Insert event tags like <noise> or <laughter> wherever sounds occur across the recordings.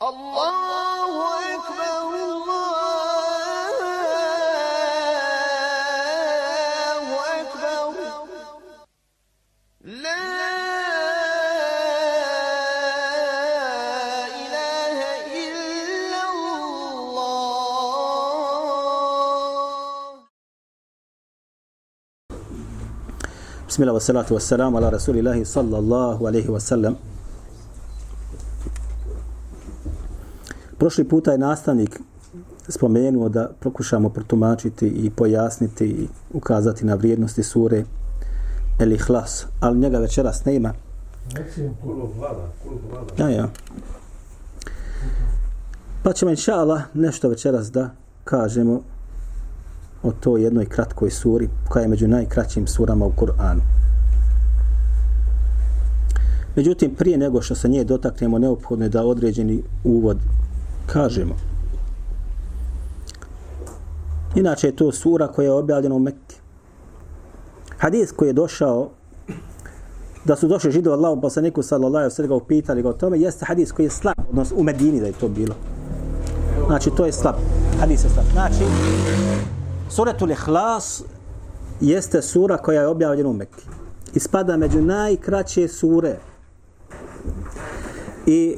الله أكبر الله أكبر. لا إله إلا الله. بسم الله والصلاة والسلام على رسول الله صلى الله عليه وسلم. Prošli puta je nastavnik spomenuo da prokušamo protumačiti i pojasniti i ukazati na vrijednosti sure El Ihlas, ali njega večeras nema. Ja, ja. Pa ćemo inša Allah nešto večeras da kažemo o toj jednoj kratkoj suri koja je među najkraćim surama u Kur'anu. Međutim, prije nego što se nje dotaknemo, neophodno je da određeni uvod kažemo. Inače je to sura koja je objavljena u Mekke. Hadis koji je došao da su došli židovi Allahu poslaniku sallallahu alejhi ve sellem upitali ga o tome jeste hadis koji je slab odnosno u Medini da je to bilo. Znači to je slab. Hadis je slab. Znači Suratul Ihlas jeste sura koja je objavljena u Mekki. Ispada među najkraće sure. I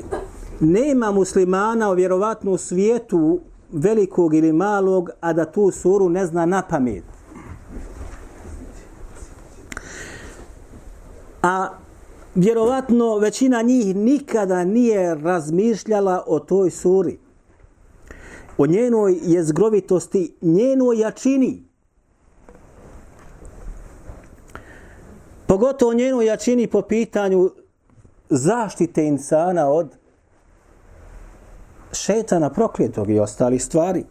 nema muslimana vjerovatno u svijetu velikog ili malog, a da tu suru ne zna na pamet. A vjerovatno većina njih nikada nije razmišljala o toj suri. O njenoj jezgrovitosti, njenoj jačini. Pogotovo o njenoj jačini po pitanju zaštite insana od šetana prokljetog i ostalih stvari.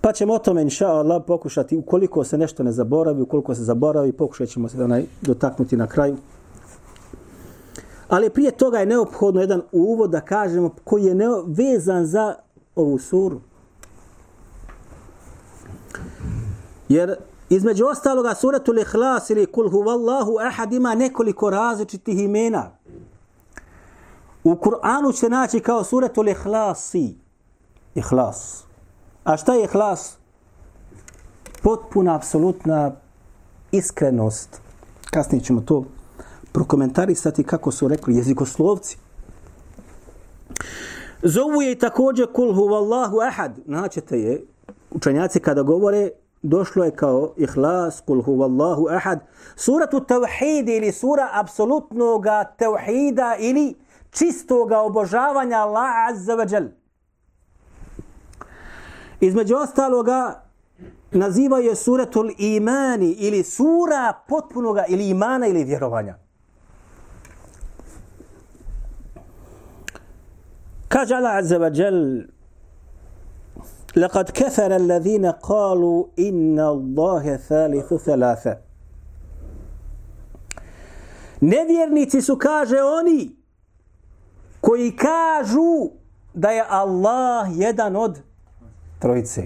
Pa ćemo o tome, inša Allah, pokušati, ukoliko se nešto ne zaboravi, ukoliko se zaboravi, pokušat ćemo se onaj dotaknuti na kraju. Ali prije toga je neophodno jedan uvod da kažemo koji je neo, vezan za ovu suru. Jer između ostaloga suratul ihlas ili kul huvallahu ahad ima nekoliko različitih imena. U Kur'anu će naći kao suratul ihlasi. Ihlas. A šta je ihlas? Potpuna, apsolutna iskrenost. Kasnije ćemo to prokomentarisati kako su rekli jezikoslovci. Zovu je također kul huvallahu ahad. Naćete je, učenjaci kada govore, došlo je kao ihlas, kul huvallahu ahad. Suratu tevhid ili sura apsolutnog tevhida ili čistoga obožavanja Allah azza wa jal. Između ostaloga naziva je suratul imani ili sura potpunoga ili imana ili vjerovanja. Kaže Allah azza wa jal لقد كفر الذين قالوا إن الله ثالث ثلاثة Nevjernici su, kaže oni, koji kažu da je Allah jedan od trojice.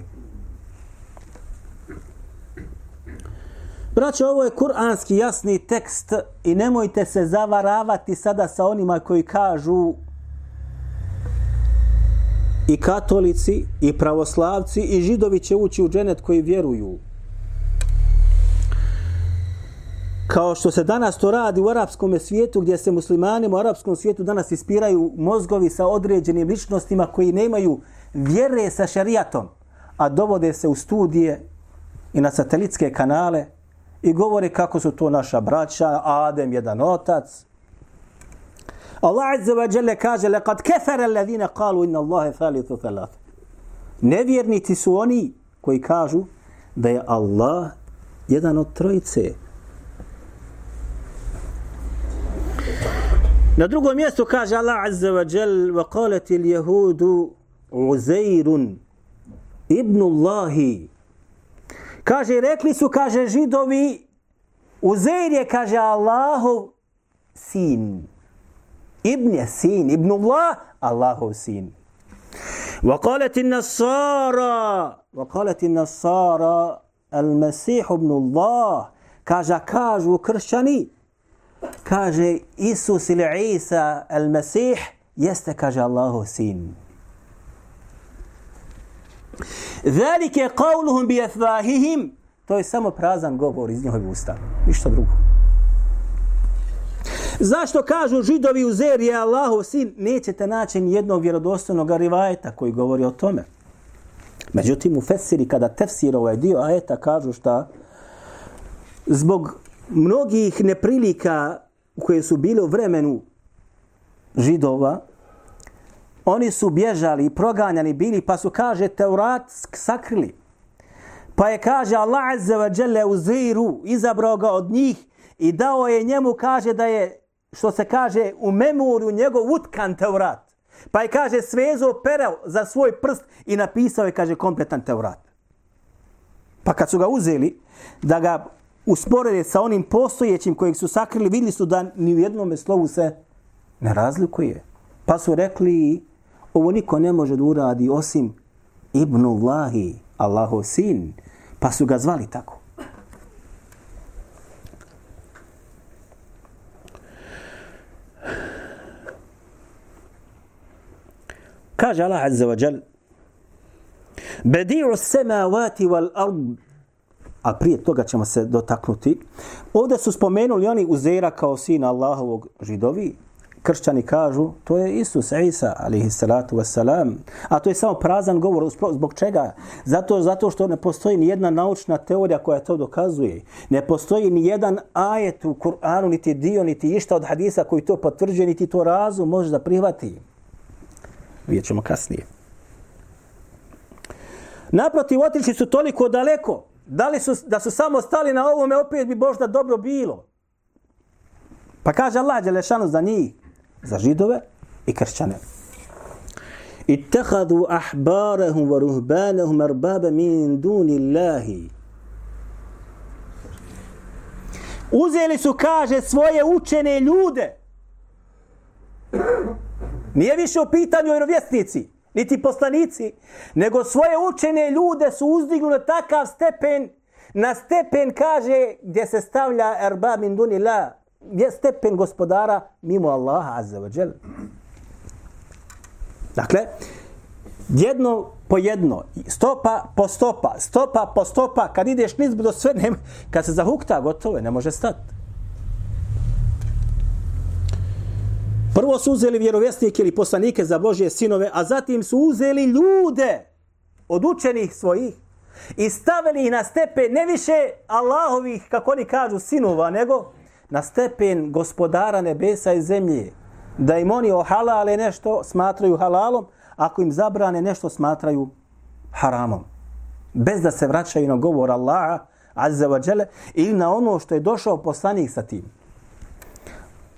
Braćo, ovo je kuranski jasni tekst i nemojte se zavaravati sada sa onima koji kažu i katolici, i pravoslavci, i židovi će ući u dženet koji vjeruju. Kao što se danas to radi u arapskom svijetu, gdje se muslimanima u arapskom svijetu danas ispiraju mozgovi sa određenim ličnostima koji nemaju vjere sa šarijatom, a dovode se u studije i na satelitske kanale i govore kako su to naša braća, Adem jedan otac. Allah Azza wa Jalla kaže لَقَدْ كَفَرَ الَّذِينَ قَالُوا إِنَّ اللَّهَ ثَالِثُ ثَلَاثُ Nevjernici su oni koji kažu da je Allah jedan od trojice. Na drugom mjestu kaže Allah Azza wa Jal وَقَالَتِ الْيَهُودُ عُزَيْرٌ ibn Allahi kaže rekli su kaže židovi Uzeir je kaže Allahov sin ibn je sin ibn Allah Allahov sin وقالت النصارى وقالت النصارى المسيح ابن الله kaže kažu kršćani kaže Isus ili Isa el Mesih jeste, kaže Allahu sin. Zalike qavluhum bi afvahihim to je samo prazan govor iz njihovih usta. Ništa drugo. Zašto kažu židovi u Zer je Allahov sin? Nećete naći jednog vjerodostojnog rivajeta koji govori o tome. Međutim, u Fesiri, kada tefsir ovaj dio ajeta, kažu šta? Zbog mnogih neprilika koje su bile u vremenu židova, oni su bježali i proganjani bili, pa su, kaže, Teurat sakrili. Pa je, kaže, Allah Azza wa Jalla u Ziru izabrao ga od njih i dao je njemu, kaže, da je, što se kaže, u memoriju njegov utkan Teurat. Pa je, kaže, svezo pereo za svoj prst i napisao je, kaže, kompletan Teurat. Pa kad su ga uzeli, da ga usporede sa onim postojećim kojeg su sakrili, vidjeli su da ni u jednom slovu se ne razlikuje. Pa su rekli, ovo niko ne može da uradi osim Ibnullahi, Allahov sin. Pa su ga zvali tako. Kaže Allah Azza wa Jal Bedi'u samavati wal ard a prije toga ćemo se dotaknuti. Ovdje su spomenuli oni Uzera kao sina Allahovog židovi, kršćani kažu, to je Isus Isa, alihi salatu wasalam. A to je samo prazan govor. Zbog čega? Zato, zato što ne postoji ni jedna naučna teorija koja to dokazuje. Ne postoji ni jedan ajet u Kur'anu, niti dio, niti išta od hadisa koji to potvrđuje, niti to razum može da prihvati. Vidjet ćemo kasnije. Naprotiv, otišli su toliko daleko. Da, li su, da su samo stali na ovome, opet bi možda dobro bilo. Pa kaže Allah Đelešanu za njih za židove i kršćane. Ittehadu ahbarahum wa ruhbanahum arbabe min dunillahi. Uzeli su, kaže, svoje učene ljude. Nije više u pitanju vjerovjesnici, niti poslanici, nego svoje učene ljude su uzdigli na takav stepen, na stepen, kaže, gdje se stavlja erba min duni je stepen gospodara mimo Allaha azza wa jel. Dakle, jedno po jedno, stopa po stopa, stopa po stopa, kad ideš nizbro sve, nema, kad se zahukta, gotovo je, ne može stati. Prvo su uzeli vjerovjesnike ili poslanike za Božje sinove, a zatim su uzeli ljude od učenih svojih i stavili ih na stepen ne više Allahovih, kako oni kažu, sinova, nego na stepen gospodara nebesa i zemlje, da im oni ohalale nešto smatraju halalom, ako im zabrane nešto smatraju haramom. Bez da se vraćaju na govor Allaha, azza wa jale, ili na ono što je došao poslanik sa tim.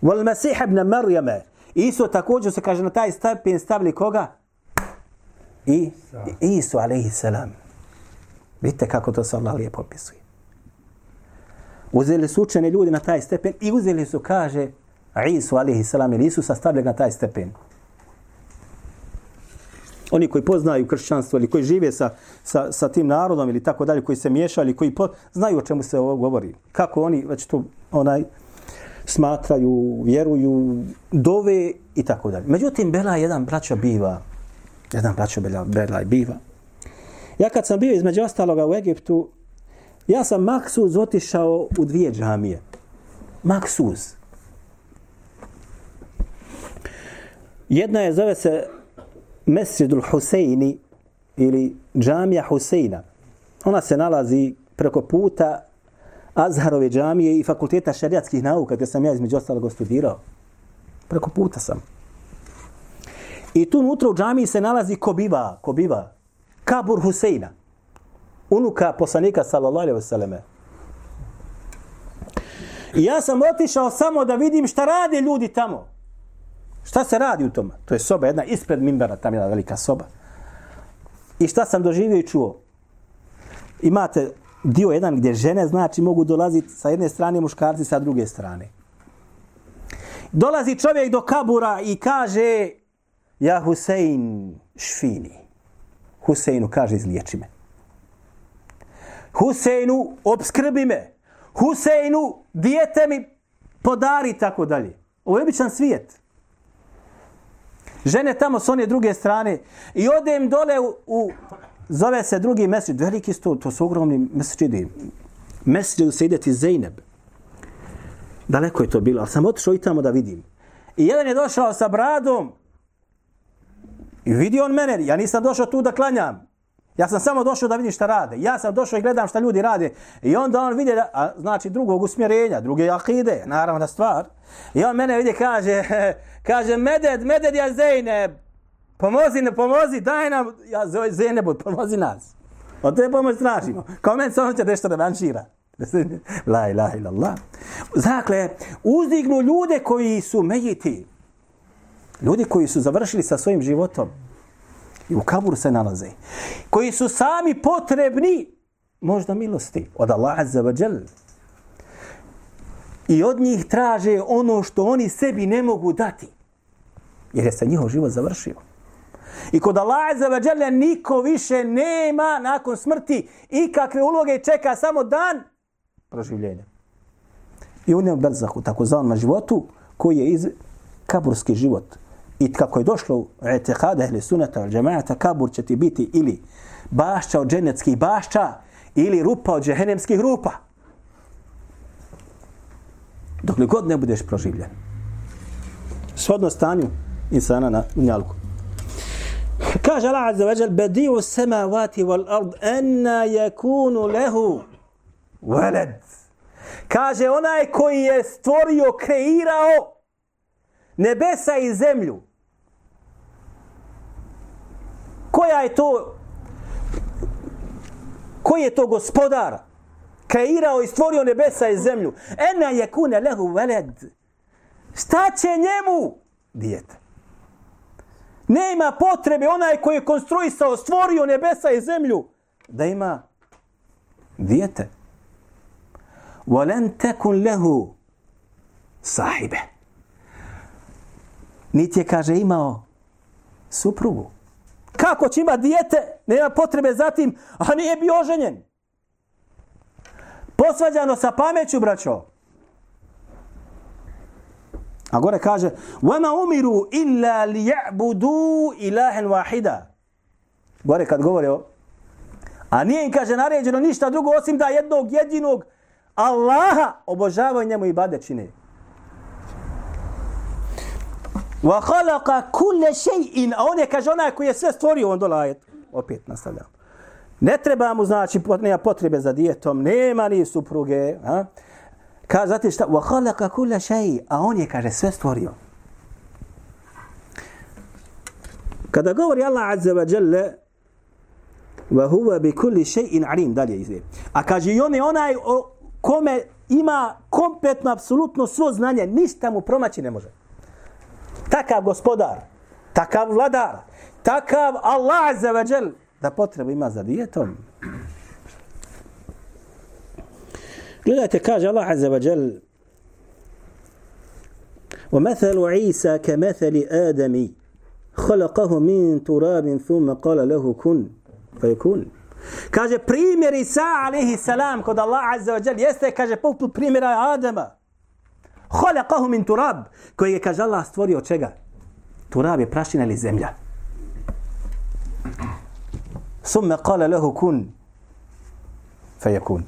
Wal Masih ibn Maryama Iso također se kaže na taj stepen stavili koga? I Isu alejhi salam. Vidite kako to se Allah lijepo opisuje. Uzeli su učene ljudi na taj stepen i uzeli su, kaže, Isu, alaihi salam, ili Isusa stavili na taj stepen. Oni koji poznaju kršćanstvo ili koji žive sa, sa, sa tim narodom ili tako dalje, koji se miješali, koji po, znaju o čemu se ovo govori. Kako oni već to onaj, smatraju, vjeruju, dove i tako dalje. Međutim, Bela jedan braća biva, jedan braća Bela, Bela biva. Ja kad sam bio između ostaloga u Egiptu, Ja sam maksuz otišao u dvije džamije. Maksuz. Jedna je, zove se Mesjidul Huseini ili džamija Huseina. Ona se nalazi preko puta Azharove džamije i fakulteta šariatskih nauka gdje sam ja između ostalog studirao. Preko puta sam. I tu unutra u džamiji se nalazi Kobiva, Kobiva, Kabur Huseina unuka poslanika sallallahu alejhi ve selleme. I ja sam otišao samo da vidim šta rade ljudi tamo. Šta se radi u tome? To je soba jedna ispred mimbera, tam je jedna velika soba. I šta sam doživio i čuo? Imate dio jedan gdje žene znači mogu dolaziti sa jedne strane, muškarci sa druge strane. Dolazi čovjek do kabura i kaže Ja Husein šfini. Huseinu kaže izliječi me. Huseinu, obskrbi me. Huseinu, dijete mi podari i tako dalje. Ovo je običan svijet. Žene tamo s one druge strane i odem dole u, u zove se drugi mesđid, veliki sto, to su ogromni mesđidi. Mesđidu se ideti Zeyneb. Daleko je to bilo, ali sam otišao i tamo da vidim. I jedan je došao sa bradom i vidi on mene, ja nisam došao tu da klanjam. Ja sam samo došao da vidim šta rade. Ja sam došao i gledam šta ljudi rade. I onda on vidi, da, a, znači drugog usmjerenja, druge akide, naravno stvar. I on mene vidi, kaže, <laughs> kaže, meded, meded ja Zeyneb, pomozi, ne pomozi, daj nam, ja Zeyneb, pomozi nas. Od te pomoć tražimo. Kao meni samo ono će nešto revanšira. <laughs> La ilaha illallah. Dakle, uzdignu ljude koji su mejiti. Ljudi koji su završili sa svojim životom i u kaburu se nalaze, koji su sami potrebni možda milosti od Allaha za vađel. I od njih traže ono što oni sebi ne mogu dati. Jer je se njihov život završio. I kod Allaha za vađel niko više nema nakon smrti i kakve uloge čeka samo dan proživljenja. I u njem berzahu, tako zvanom životu, koji je iz kaburski život. I kako je došlo u etekada ehli sunata al džemata, kabur će ti biti ili bašća od dženeckih bašća ili rupa od džehenemskih rupa. Dokle god ne budeš proživljen. Svodno stanju insana na unjalku. Kaže Allah Azza wa Jal, bediju samavati wal ard, enna yakunu lehu veled. Kaže onaj koji je stvorio, kreirao nebesa i zemlju. Koja je to koji je to gospodar? Kreirao i stvorio nebesa i zemlju. Ena je kune lehu veled šta će njemu? Dijete. nema potrebe onaj koji je konstruisao stvorio nebesa i zemlju da ima dijete ولن تكن له sahibe. Niti je, kaže, imao suprugu. Kako će ima dijete, nema potrebe za tim, a nije bio oženjen. Posvađano sa pameću, braćo. A gore kaže, وَمَا umiru illa لِيَعْبُدُوا إِلَهًا وَاحِدًا Gore kad govore o... A nije im, kaže, naređeno ništa drugo osim da jednog jedinog Allaha obožavaju njemu i bade čine. Wa khalaqa kulle shay'in, a on je, kaže, onaj koji je sve stvorio, on dolajet. Opet nastavljam. Ne treba mu, znači, nema potrebe za dijetom, nema ni supruge. A? Kaže, zatim šta? Wa khalaqa شَيْءٍ shay', a on je, kaže, sve stvorio. Kada govori Allah Azza wa Jalla, wa huwa bi kulli shay'in alim dalje izve. A kaže i on je onaj o, kome ima kompletno, apsolutno svo znanje, ništa mu promaći ne može. Takav gospodar, takav vladar, takav Allah Azza wa Jalla da potrebu ima za dijetom. لا تكاج الله عز وجل. ومثل عيسى كمثل آدم خلقه من تراب ثم قال له كن فيكون. كاج بريمير عيسى عليه السلام كود الله عز وجل يست كاج بوبل بريمير آدم خلقه من تراب. كي كاج الله استوري وشجع تراب يبرشنا للزملة ثم قال له كن فيكون.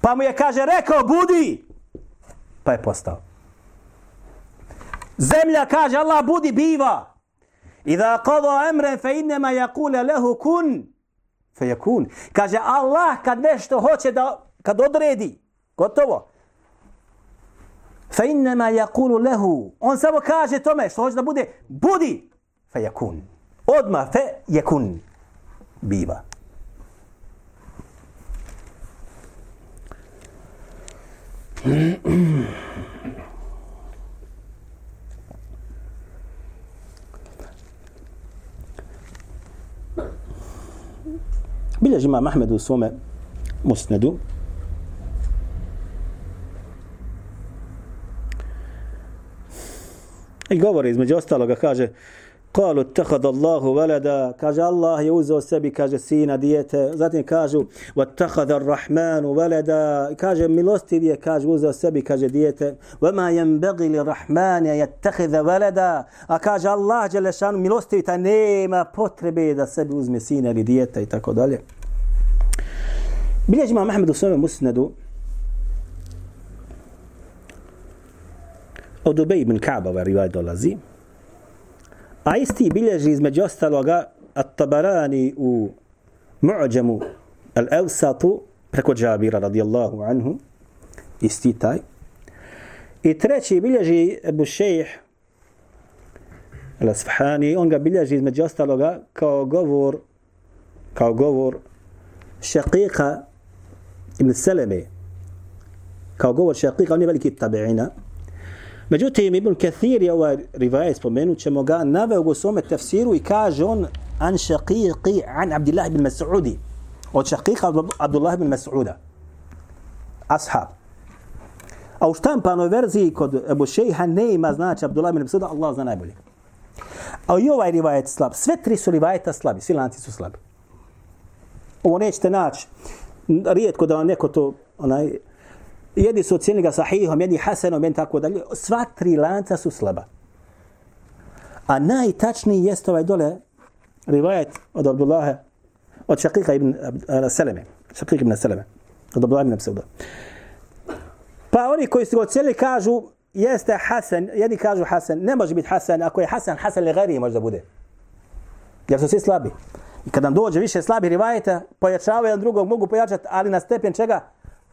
Pa mu je, kaže, rekao, budi, pa je postao. Zemlja, kaže, Allah budi, biva. Iza qada amran fa innema jakule lahu kun fejakun. Kaže Allah kad nešto hoće da kad odredi, gotovo. Fa innema yaqulu lahu. On samo kaže tome što hoće da bude budi fejakun. Odma fe yakun. Biva. Bilježi ima Mahmedu u svome musnedu. I govori između ostaloga, kaže, قالوا اتخذ الله ولدا. كاج الله يوزو سبي كاج سينا ديته. زاتي كاجو واتخذ الرحمن ولدا. كاج ملوستي بي كاج وزو سبي كاج ديته. وما ينبغي للرحمن يتخذ ولدا. كاج الله جل شان ميلوستي تا نيما بوتربي دا سبي وزمي سينا ديته. تاكو دالي بلي جماعة محمد وسلم مسندو. أو دبي من كعبه وروايه دولازيم a isti bilježi između ostaloga At-Tabarani u Mu'đamu Al-Evsatu preko Džabira radijallahu anhu, isti taj. I treći bilježi Ebu Šejh Al-Asfahani, on ga bilježi između ostaloga kao govor kao govor Šakika ibn Seleme. Kao govor Šakika, on je veliki tabi'ina, Međutim, Ibn Kathir je ovaj rivajet, spomenut ćemo ga, naveo u svome tefsiru i kaže on an šaqiqi an Abdullah ibn Mas'udi. Od šaqiqa Abdullah ibn Mas'uda. Ashab. A u štampanoj verziji kod Ebu Šejha ne ima znači Abdullah ibn Mas'uda, Allah zna najbolje. A i ovaj rivajet slab. Sve tri su rivajeta slabi, svi lanci su slabi. Ovo nećete naći. Rijetko da vam neko to onaj, jedni su ocijenili ga sahihom, jedni hasanom, jedni tako dalje. Sva tri lanca su slaba. A najtačniji jest ovaj dole rivajet od Abdullaha, od Šakika ibn Seleme. Šakika ibn Seleme. Od Abdullaha ibn Abseuda. Pa oni koji su ga ocijenili kažu jeste Hasan, jedni kažu Hasan, ne može biti Hasan, ako je Hasan, Hasan li gari može da bude. Jer su svi slabi. I kad nam dođe više slabi rivajeta, pojačavaju jedan drugog, mogu pojačati, ali na stepen čega?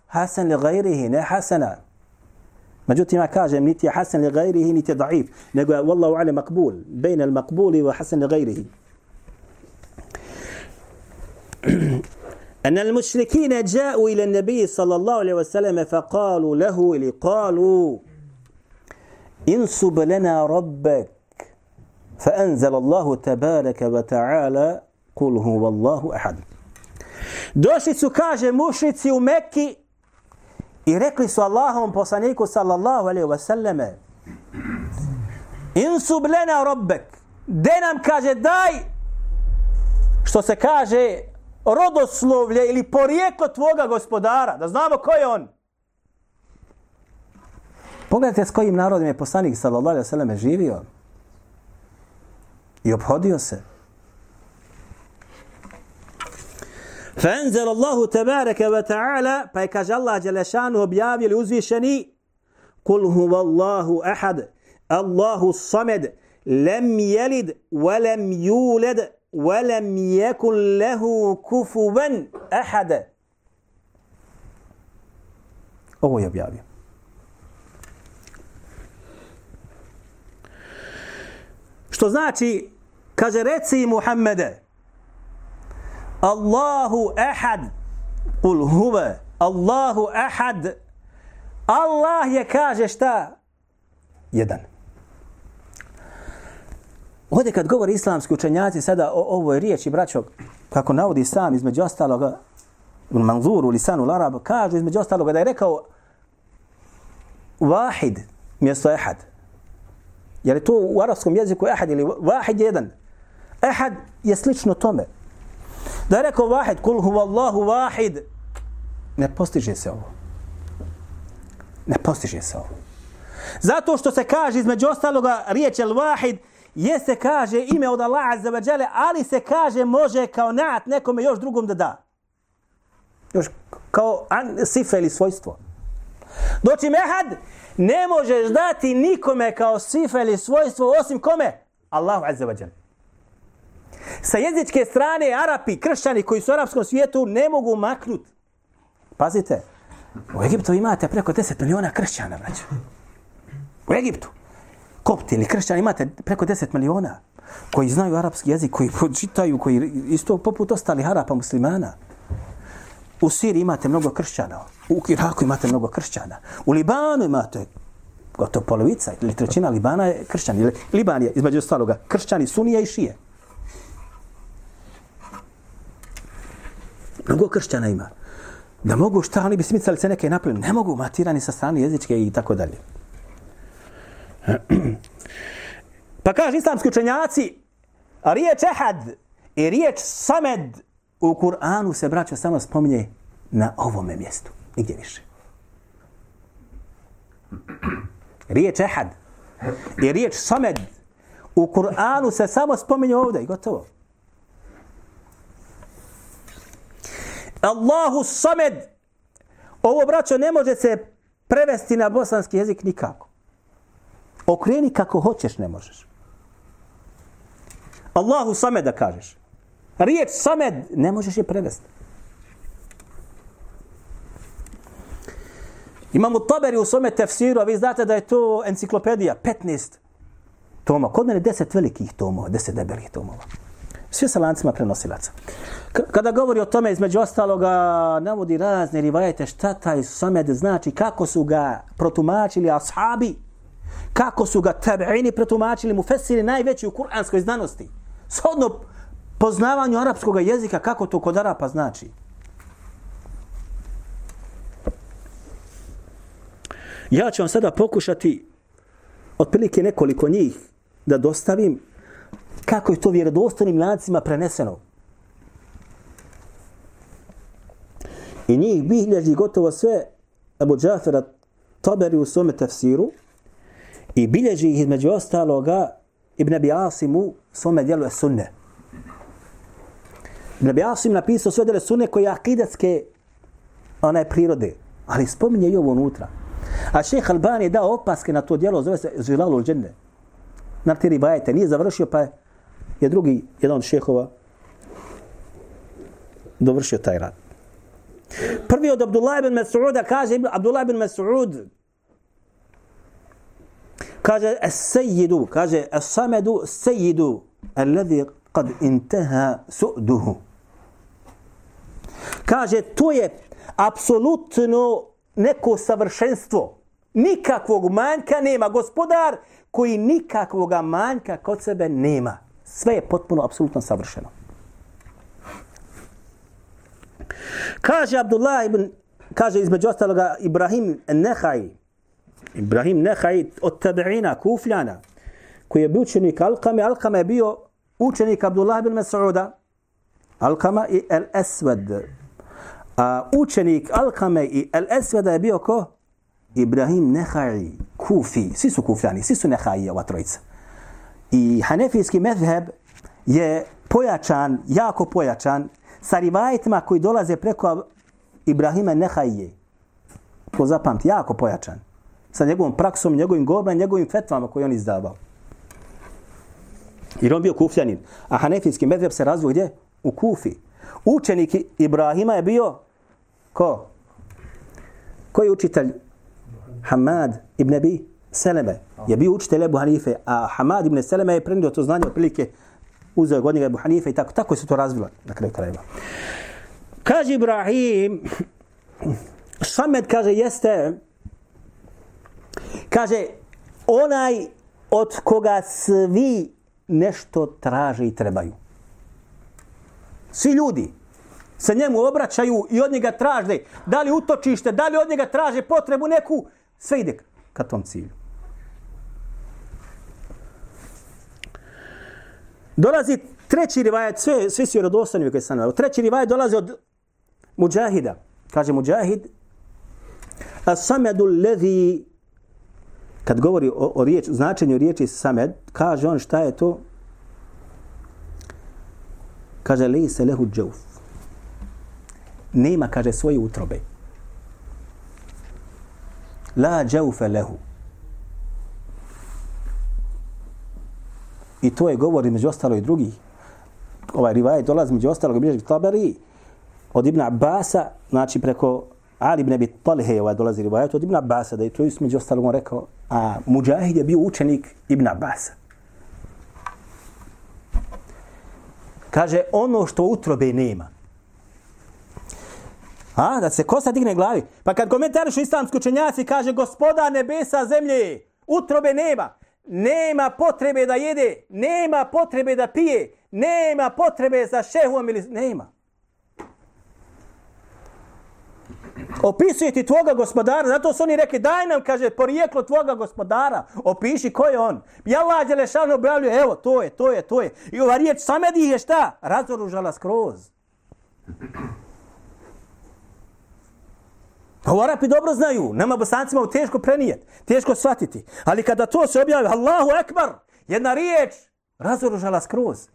حسن لغيره نه حسنا جوتي ما كاجا نيتي حسن لغيره نيتي ضعيف. نقول والله أعلم مقبول بين المقبول وحسن لغيره. <clears throat> أن المشركين جاءوا إلى النبي صلى الله عليه وسلم فقالوا له قالوا انسب لنا ربك. فأنزل الله تبارك وتعالى قل هو الله أحد. دوشي سكاجة مشرتي ومكي I rekli su Allahom poslaniku sallallahu alaihi wasallame Insub lena robbek De nam kaže daj. Što se kaže Rodoslovlje ili porijeklo tvoga gospodara. Da znamo ko je on. Pogledajte s kojim narodom je poslanik sallallahu alaihi wasallam živio. I obhodio se. فأنزل الله تبارك وتعالى فيكاج الله جل شانه بيابي لأزويشني قل هو الله أحد الله الصمد لم يلد ولم يولد ولم يكن له كفوا أحد Ovo je objavio. Što znači, kaže reci Muhammede, Allahu ahad. Kul huve. Allahu ahad. Allah je kaže šta? Jedan. Ovdje kad govori islamski učenjaci sada o ovoj riječi, braćo, kako navodi sam između ostaloga, u manzuru, lisanu, larab, kaže između ostaloga da je rekao vahid mjesto ehad. Jer je to u arabskom jeziku ehad ili vahid jedan. Ehad je slično tome. Da je rekao vahid, kul huva Allahu vahid, ne postiže se ovo. Ne postiže se ovo. Zato što se kaže između ostaloga riječ el vahid, jeste kaže ime od Allaha azza wa jale, ali se kaže može kao nat nekome još drugom da da. Još kao an, sife ili svojstvo. Doći mehad, ne možeš dati nikome kao sife ili svojstvo osim kome? Allahu azza wa jale. Sa jezičke strane Arapi, kršćani koji su u arapskom svijetu ne mogu maknut. Pazite, u Egiptu imate preko 10 miliona kršćana, braću. U Egiptu. Kopti ili kršćani imate preko 10 miliona koji znaju arapski jezik, koji čitaju, koji isto poput ostali Arapa muslimana. U Siriji imate mnogo kršćana. U Iraku imate mnogo kršćana. U Libanu imate gotovo polovica ili trećina Libana je kršćani. Liban je, između ostaloga, kršćani, sunije i šije. Mnogo kršćana ima. Da mogu šta, oni bi smicali se neke napravili. Ne mogu, matirani sa strane jezičke i tako dalje. <clears throat> Pa kaže islamski učenjaci, riječ ehad i riječ samed u Kur'anu se, braća, samo spominje na ovome mjestu. Nigdje više. <clears throat> Riječ ehad i riječ samed u Kur'anu se samo spominje ovdje i gotovo. Allahu samed. Ovo, braćo, ne može se prevesti na bosanski jezik nikako. Okreni kako hoćeš, ne možeš. Allahu samed da kažeš. Riječ samed ne možeš je prevesti. Imamo taberi u svome tefsiru, a vi znate da je to enciklopedija, 15 toma. Kod mene 10 velikih tomova, 10 debelih tomova. Sve sa lancima prenosilaca. Kada govori o tome, između ostaloga, navodi razne rivajete šta taj samed znači, kako su ga protumačili ashabi, kako su ga tabeini protumačili mu fesiri najveći u kuranskoj znanosti. Shodno poznavanju arapskog jezika, kako to kod Arapa znači. Ja ću vam sada pokušati otprilike nekoliko njih da dostavim kako je to vjerodostojnim lancima preneseno. I njih bilježi gotovo sve Abu Džafera Taberi u svome tefsiru i bilježi ih između ostaloga Ibn Abi Asim u svome dijelu sunne. Ibn Abi Asim napisao sve dijelu sunne koje je akidatske onaj prirode, ali spominje i ovo unutra. A šeheh Albani je dao opaske na to dijelo, zove se Zilalu Dženne. Na ti ribajete, nije završio pa je, je drugi, jedan od šehova, dovršio taj rad. Prvi od Abdullah ibn Mas'uda kaže, Abdullah ibn Mas'ud, kaže, es-sejidu, kaže, es-samedu sejidu, alladhi kad intaha su'duhu. Kaže, to je apsolutno neko savršenstvo. Nikakvog manjka nema. Gospodar koji nikakvog manjka kod sebe nema. Sve je potpuno, apsolutno savršeno. Kaže Abdullah ibn, kaže između ostaloga Ibrahim Nehaj, Ibrahim Nehaj od Tabeina, kufljana, koji je bio učenik Alkame, Alkame je bio učenik Abdullah ibn Mas'uda, Alkama i El Esved, A učenik Alkame i El Esveda je bio ko? Ibrahim Nehaj, Kufi. Svi su kufljani, svi su Nehaji, ova trojica. I hanefijski medheb je pojačan, jako pojačan, sa rivajetima koji dolaze preko Ibrahima Nehajije. To zapamti, jako pojačan. Sa njegovom praksom, njegovim govorom, njegovim fetvama koje on izdavao. Jer on bio kufljanin. A hanefijski medheb se razvoj gdje? U Kufi. Učenik Ibrahima je bio Ko? Koji je učitelj? Hamad ibn Abi Seleme. Je bio učitelj Ebu Hanife, a Hamad ibn Seleme je prenio to znanje otprilike uzeo godinga Ebu Hanife i tako. Tako se to razvilo na kraju krajeva. Kaže Ibrahim, Samed kaže jeste, kaže onaj od koga svi nešto traže i trebaju. Svi ljudi, se njemu obraćaju i od njega traže da li utočište, da li od njega traže potrebu neku, sve ide ka tom cilju. Dolazi treći rivajet, sve, svi su vjerodostani koji sam Treći rivajet dolazi od Mujahida. Kaže Mujahid, As-samedu ledhi, kad govori o, o riječ, značenju riječi samed, kaže on šta je to? Kaže, li se lehu džauf nema, kaže, svoje utrobe. La džaufe lehu. I to je govor među ostalo i drugih. Ovaj rivaj dolazi među ostalo i bilježi od Ibn Abbasa, znači preko Ali ibn Abi Talhe ovaj dolazi rivajet od Ibn Abbasa, da je to između ostalog on rekao, a Mujahid je bio učenik Ibn Abbasa. Kaže, ono što utrobe nema, A, da se kosa digne glavi. Pa kad komentarišu islamski islamsku kaže gospoda nebesa zemlje, utrobe nema. Nema potrebe da jede, nema potrebe da pije, nema potrebe za šehom ili... Nema. Opisuje ti tvoga gospodara, zato su oni rekli, daj nam, kaže, porijeklo tvoga gospodara, opiši ko je on. Ja lađe Đelešanu objavljuje, evo, to je, to je, to je. I ova riječ samedi je šta? Razoružala skroz. Ovo Arapi dobro znaju, nama bosancima u teško prenijet, teško shvatiti. Ali kada to se objavi, Allahu Ekbar, jedna riječ, razoružala skroz.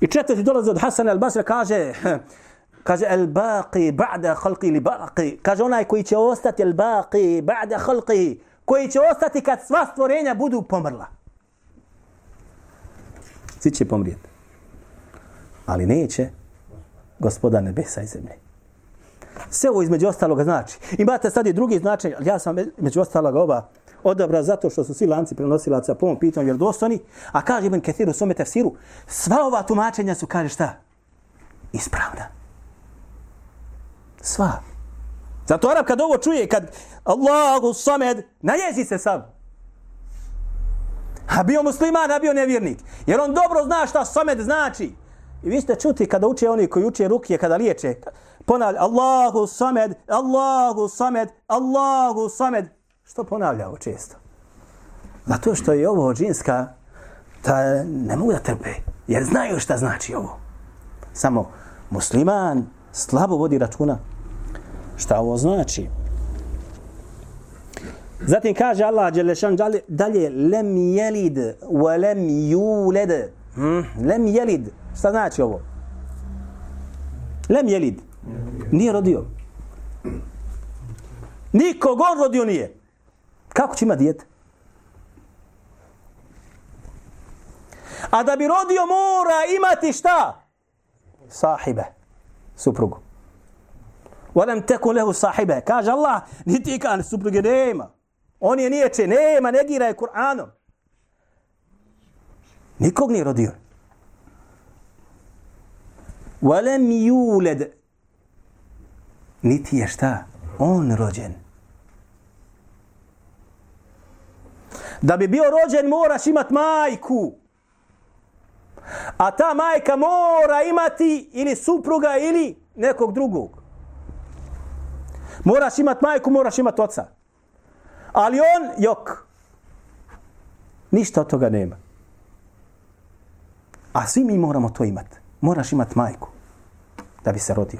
I četvrti dolazi od Hasan al-Basra, kaže, <laughs> kaže, el baqi ba'da khalqi li baqi. Kaže, onaj koji će ostati, el baqi ba'da khalqi, koji će ostati kad sva stvorenja budu pomrla. Svi će pomrijeti. Ali neće gospoda nebesa i zemlje. Sve ovo između ostaloga znači. Imate sad i drugi značaj, ali ja sam među ostaloga oba odabra zato što su svi lanci prenosilaca po ovom pitanju vjerodostojni, a kaže Ibn Kathir u svome tefsiru, sva ova tumačenja su, kaže šta? Ispravna. Sva. Zato Arab kad ovo čuje, kad Allahu samed, najezi se sam. A bio musliman, a bio nevjernik. Jer on dobro zna šta samed znači. I vi ste čuti kada uče oni koji uče ruke, kada liječe, ponavlja Allahu samed, Allahu samed, Allahu samed. Što ponavlja ovo često? Zato što je ovo džinska, ta ne mogu da trpe, jer znaju šta znači ovo. Samo musliman slabo vodi računa šta ovo znači. Zatim kaže Allah Đelešan dalje, lem jelid, wa lem juled. Hmm? Lem jelid, šta znači ovo? Lem jelid, nije rodio. Niko on rodio nije. Kako će ima dijete? A da bi rodio mora imati šta? Sahibe, suprugu. Volem teku lehu sahibe. Kaže Allah, niti kan supruge nema. On je niječe, nema, negira je Kur'anom. Nikog nije rodio. Walam yulad. Niti je šta? On rođen. Da bi bio rođen moraš imat majku. A ta majka mora imati ili supruga ili nekog drugog. Moraš imat majku, moraš imat oca. Ali on, jok. Ništa od toga nema. A svi mi moramo to imat. Moraš imat majku da bi se rodio.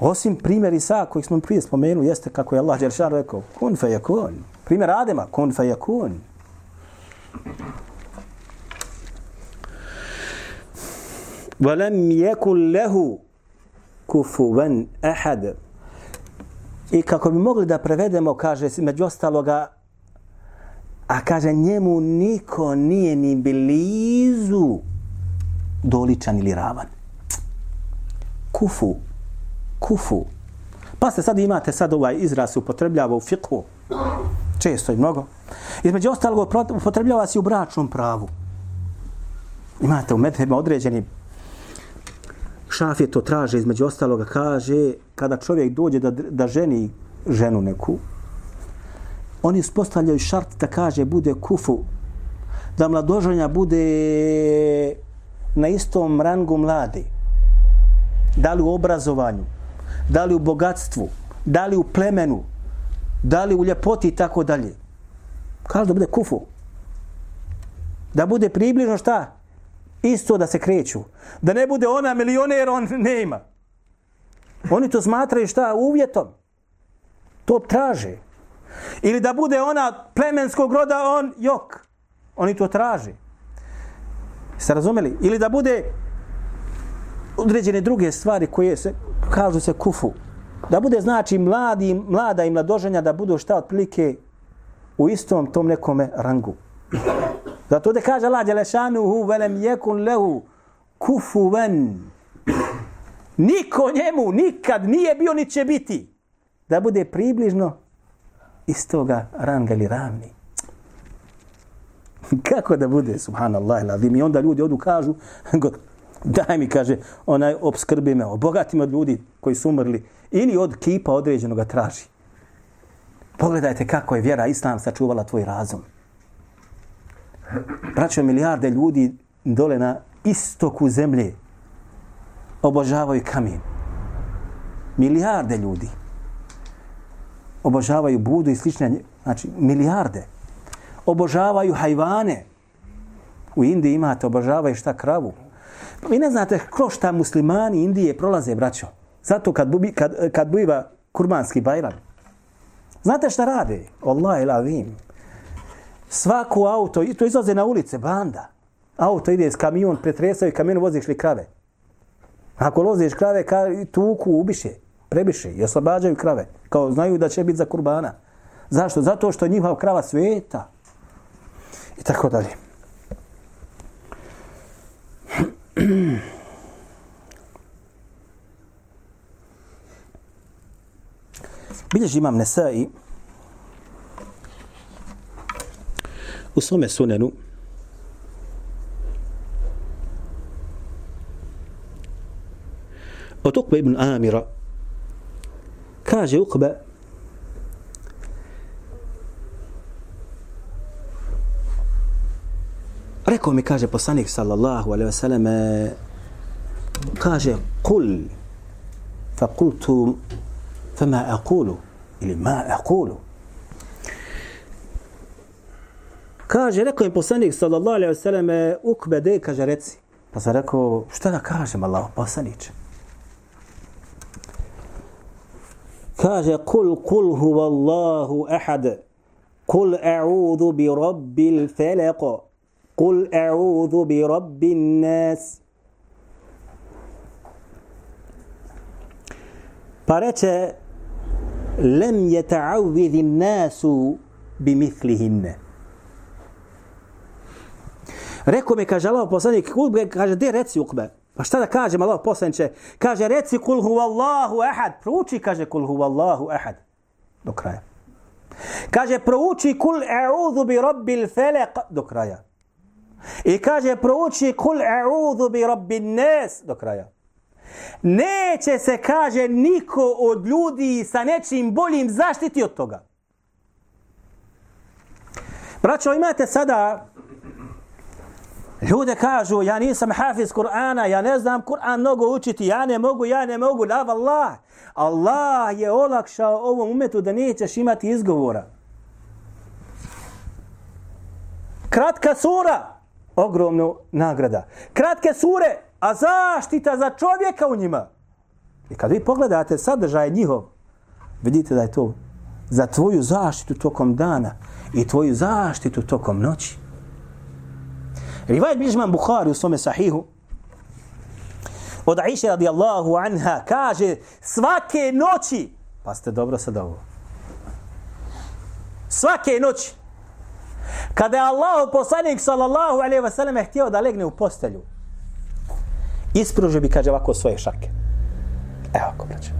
Osim primjer Isa kojeg smo prije spomenuli, jeste kako je Allah Đeršan rekao, kun fe je kun. Primjer Adema, kun fe je kun. ولم يكن له كفوا أحد I kako bi mogli da prevedemo, kaže, među ostaloga, a kaže, njemu niko nije ni blizu doličan ili ravan. Kufu. Kufu. Pa se sad imate sad ovaj izraz se upotrebljava u fiqhu. Često i mnogo. Između ostalog upotrebljava se u bračnom pravu. Imate u medhebima određeni šafije to traže između ostaloga kaže kada čovjek dođe da, da ženi ženu neku oni uspostavljaju šart da kaže bude kufu da mladoženja bude na istom rangu mladi da li u obrazovanju da li u bogatstvu da li u plemenu da li u ljepoti i tako dalje kaže da bude kufu da bude približno šta isto da se kreću. Da ne bude ona milioner, on ne ima. Oni to smatraju šta uvjetom. To traže. Ili da bude ona plemenskog roda, on jok. Oni to traže. Ste razumeli? Ili da bude određene druge stvari koje se, kažu se kufu. Da bude znači mladi, mlada i mladoženja da budu šta otprilike u istom tom nekome rangu. Zato da kaže Allah Đelešanuhu velem jekun lehu kufuven. Niko njemu nikad nije bio ni će biti. Da bude približno istoga ranga ili ravni. <laughs> Kako da bude, subhanallah, ladim. I onda ljudi odu kažu, <laughs> daj mi, kaže, onaj, obskrbi me, obogati me od ljudi koji su umrli. Ili od kipa određenoga traži. Pogledajte kako je vjera Islam sačuvala tvoj razum. Braćo, milijarde ljudi dole na istoku zemlje obožavaju kamen. Milijarde ljudi. Obožavaju budu i slične, znači milijarde. Obožavaju hajvane. U Indiji imate, obožavaju šta kravu. Pa vi ne znate kroz šta muslimani Indije prolaze, braćo. Zato kad, bubi, kad, kad biva kurbanski bajram. Znate šta rade? Allah il avim. Svaku auto, i to izlaze na ulice, banda. Auto ide s kamion, pretresaju kamion, voziš li krave. Ako loziš krave, ka, tuku, ubiše, prebiše i oslobađaju krave. Kao znaju da će biti za kurbana. Zašto? Zato što je njihova krava sveta. I tako dalje. Bilježi imam Nesai u svome sunenu od Ukbe ibn Amira rekao mi kaže poslanik sallallahu alaihi wasallam kaže kul fa kultu fama aqulu ili ma aqulu kaže rekao mi poslanik sallallahu alaihi wasallam ukbe de kaže reci pa sam rekao šta da kažem Allah poslaniče kaže kul kul huwa Allahu ahad kul a'udhu bi rabbil falaq قل أعوذ برب الناس Pa reče, lem je ta'avvidhi nasu bi mithlihinne. Rekao mi, kaže Allah poslanik, Ukbe, kaže, gdje reci Ukbe? Pa šta da kažem Allah poslaniče? Kaže, reci kul hu Allahu ahad. Prouči, kaže, kul hu Allahu ahad. Do kraja. Kaže, prouči kul e'udhu bi rabbil felek. Do kraja. I kaže prouči kul a'udhu bi rabbin nas do kraja. Neće se, kaže, niko od ljudi sa nečim boljim zaštiti od toga. Braćo, imate sada ljude kažu, ja nisam hafiz Kur'ana, ja ne znam Kur'an mnogo učiti, ja ne mogu, ja ne mogu, da Allah. Allah je olakšao ovom umetu da nećeš imati izgovora. Kratka sura, ogromno nagrada. Kratke sure, a zaštita za čovjeka u njima. I kad vi pogledate sadržaj njihov, vidite da je to za tvoju zaštitu tokom dana i tvoju zaštitu tokom noći. Rivaj Bižman Bukhari u svome sahihu od Aisha radijallahu anha kaže svake noći pa ste dobro sad ovo svake noći Kada je Allah poslanik sallallahu alaihi wa sallam htio da legne u postelju, ispružio bi, kaže, ovako svoje šake. Evo ako braće.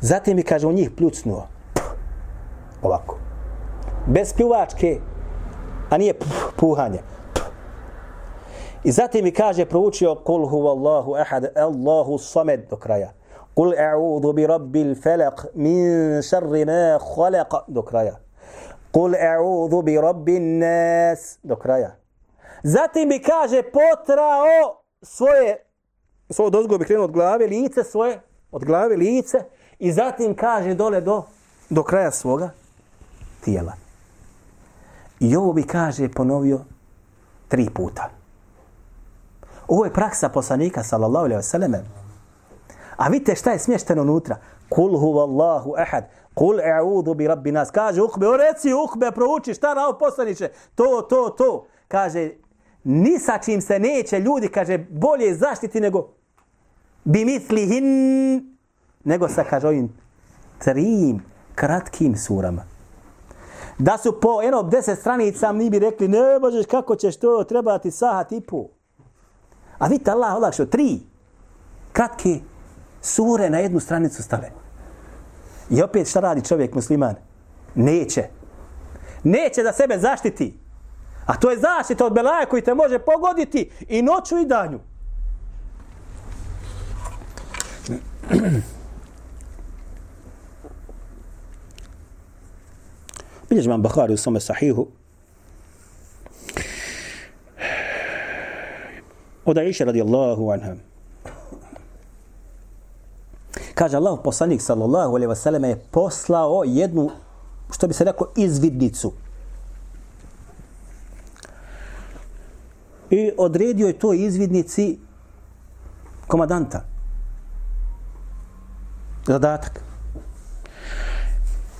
Zatim bi, kaže, u njih pljucnuo. Puh, ovako. Bez pljuvačke, a nije puh, puhanje. Puh. I zatim mi kaže, proučio, kul huvallahu ahad, Allahu samed do kraja. Kul a'udhu bi rabbil falaq min sharri ma khalaq do kraja. Kul e'udhu bi rabbin nas. Do kraja. Zatim bi kaže potrao svoje, svoje dozgo bi krenuo od glave, lice svoje, od glave, lice, i zatim kaže dole do, do kraja svoga tijela. I ovo bi kaže ponovio tri puta. Ovo je praksa poslanika, sallallahu alaihi wa sallam. A vidite šta je smješteno unutra. Kul huvallahu ahad. Kul e'udhu bi rabbi nas. Kaže Ukbe, o reci Ukbe, prouči šta rao poslaniče. To, to, to. Kaže, ni sa čim se neće ljudi, kaže, bolje zaštiti nego bi misli hin, nego sa, kaže, ovim trim kratkim surama. Da su po eno deset stranica mi bi rekli, ne možeš kako ćeš to, treba ti sahat i po. A vidite, Allah olakšao tri kratke sure na jednu stranicu stale. I opet šta radi čovjek musliman? Neće. Neće da sebe zaštiti. A to je zaštita od belaja koji te može pogoditi i noću i danju. <clears throat> Bilježi vam Bahari u svome sahihu. Od Aisha radijallahu anha. Kaže Allah poslanik sallallahu alejhi wasallam je poslao jednu što bi se reklo izvidnicu. I odredio je to izvidnici komadanta. Zadatak.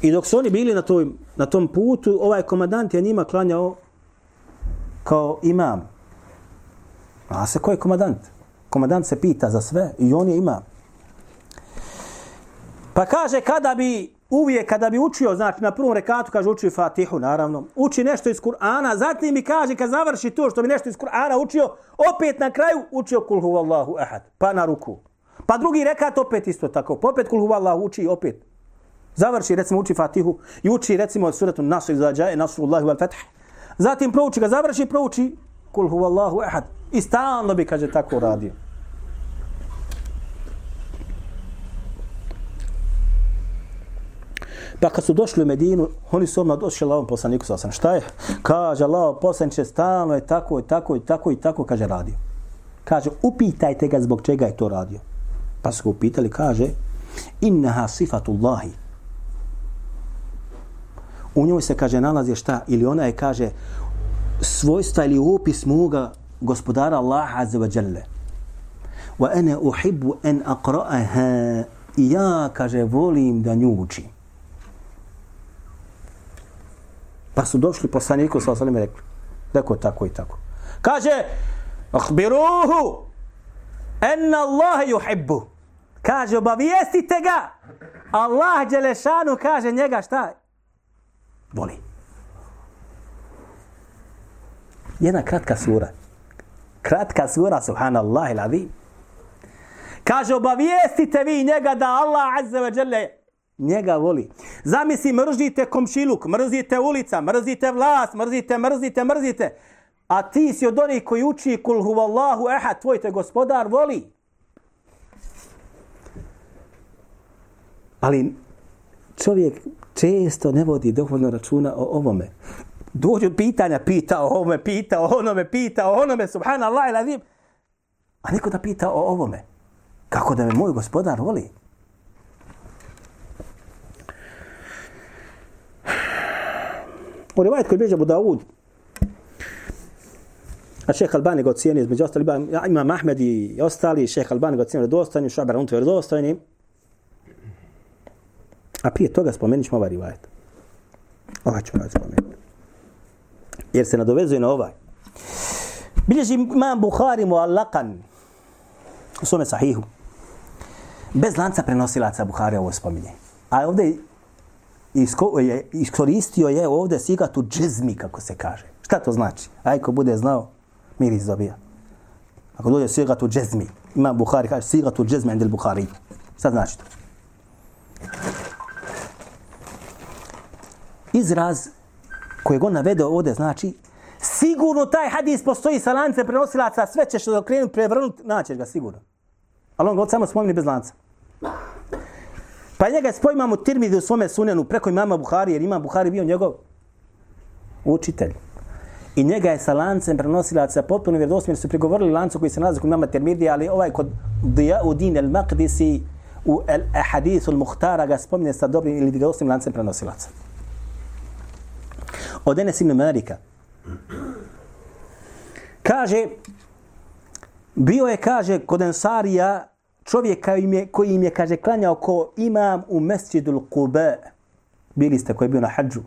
I dok su oni bili na, toj, na tom putu, ovaj komadant je njima klanjao kao imam. A se ko je komadant? Komadant se pita za sve i on je imam. Pa kaže kada bi uvijek kada bi učio, znači na prvom rekatu kaže uči Fatihu naravno, uči nešto iz Kur'ana, zatim mi kaže kad završi to što bi nešto iz Kur'ana učio, opet na kraju učio kul huvallahu ahad, pa na ruku. Pa drugi rekat opet isto tako, pa opet kul huvallahu uči opet. Završi recimo uči Fatihu i uči recimo suratu Nasr za džaje Nasrullahi wal Fath. Zatim prouči ga, završi prouči kul huvallahu ahad. I stalno bi kaže tako radio. Pa kad su došli u Medinu, oni su odmah došli Allahom poslaniku sa. Šta je? Kaže Allah poslaniče, stalno je tako i tako i tako i tako, kaže radio. Kaže, upitajte ga zbog čega je to radio. Pa su ga upitali, kaže, innaha sifatullahi. U njoj se, kaže, nalazi šta? Ili ona je, kaže, svojstva ili opis moga gospodara Allaha azza wa jalla. Wa ana uhibbu an aqra'aha. Ja, kaže, volim da nju učim. Pa su došli poslaniku sa osalim i rekli, rekao tako i tako. Kaže, ahbiruhu, enna Allah yuhibbu. Kaže, obavijestite ga. Allah Đelešanu kaže njega šta? Voli. Jedna kratka sura. Kratka sura, subhanallah il Kaže, obavijestite vi njega da Allah azza wa jalla njega voli. Zamisli, mrzite komšiluk, mrzite ulica, mrzite vlast, mrzite, mrzite, mrzite. A ti si od onih koji uči kul huvallahu ehad, tvoj te gospodar voli. Ali čovjek često ne vodi dovoljno računa o ovome. Dođu pitanja, pita o ovome, pita o onome, pita o onome, subhanallah i ladim. A neko da pita o ovome. Kako da me moj gospodar voli? U rivajet koji bilježe Abu Dawud, a šeha Albani ga ocijeni, između ostali, ima Ahmed i ostali, šeha Albani ga ocijeni redostojni, šabar Unto redostojni. A prije toga spomenut ćemo ovaj rivajet. Ovaj ćemo spomenuti. Jer se nadovezuje na ovaj. Bilježi imam Bukhari muallakan u svome sahihu. Bez lanca prenosilaca Bukhari ovo spominje. A ovdje isko, je, iskoristio je ovdje sigatu džezmi, kako se kaže. Šta to znači? Ajko bude znao, miris dobija. Ako dođe sigatu džezmi, ima Bukhari, kaže sigatu džezmi endel Bukhari. Šta znači to? Izraz koji on navede ovdje znači sigurno taj hadis postoji sa lancem prenosilaca, sve ćeš da okrenuti, prevrnuti, naćeš ga sigurno. Ali on ga samo spomeni bez lanca. Pa njega spoj imamo Tirmidhi u svome sunenu preko imama Buhari, jer ima Buhari bio njegov učitelj. I njega je sa lancem prenosilaca potpuno vjerodostojno su prigovorili lancu koji se nalazi kod imama Tirmidhi, ali ovaj kod Dijaudin el-Maqdisi u al-Hadithu al-Muhtara ga spominje sa dobrim ili vjerodostojnim lancem prenosilaca. Od Enes ibn Malika. Kaže, bio je, kaže, kod Ensarija čovjek koji im je, koji im je kaže, klanjao ko imam u mesjidul Kuba. Bili ste koji je bio na hađu.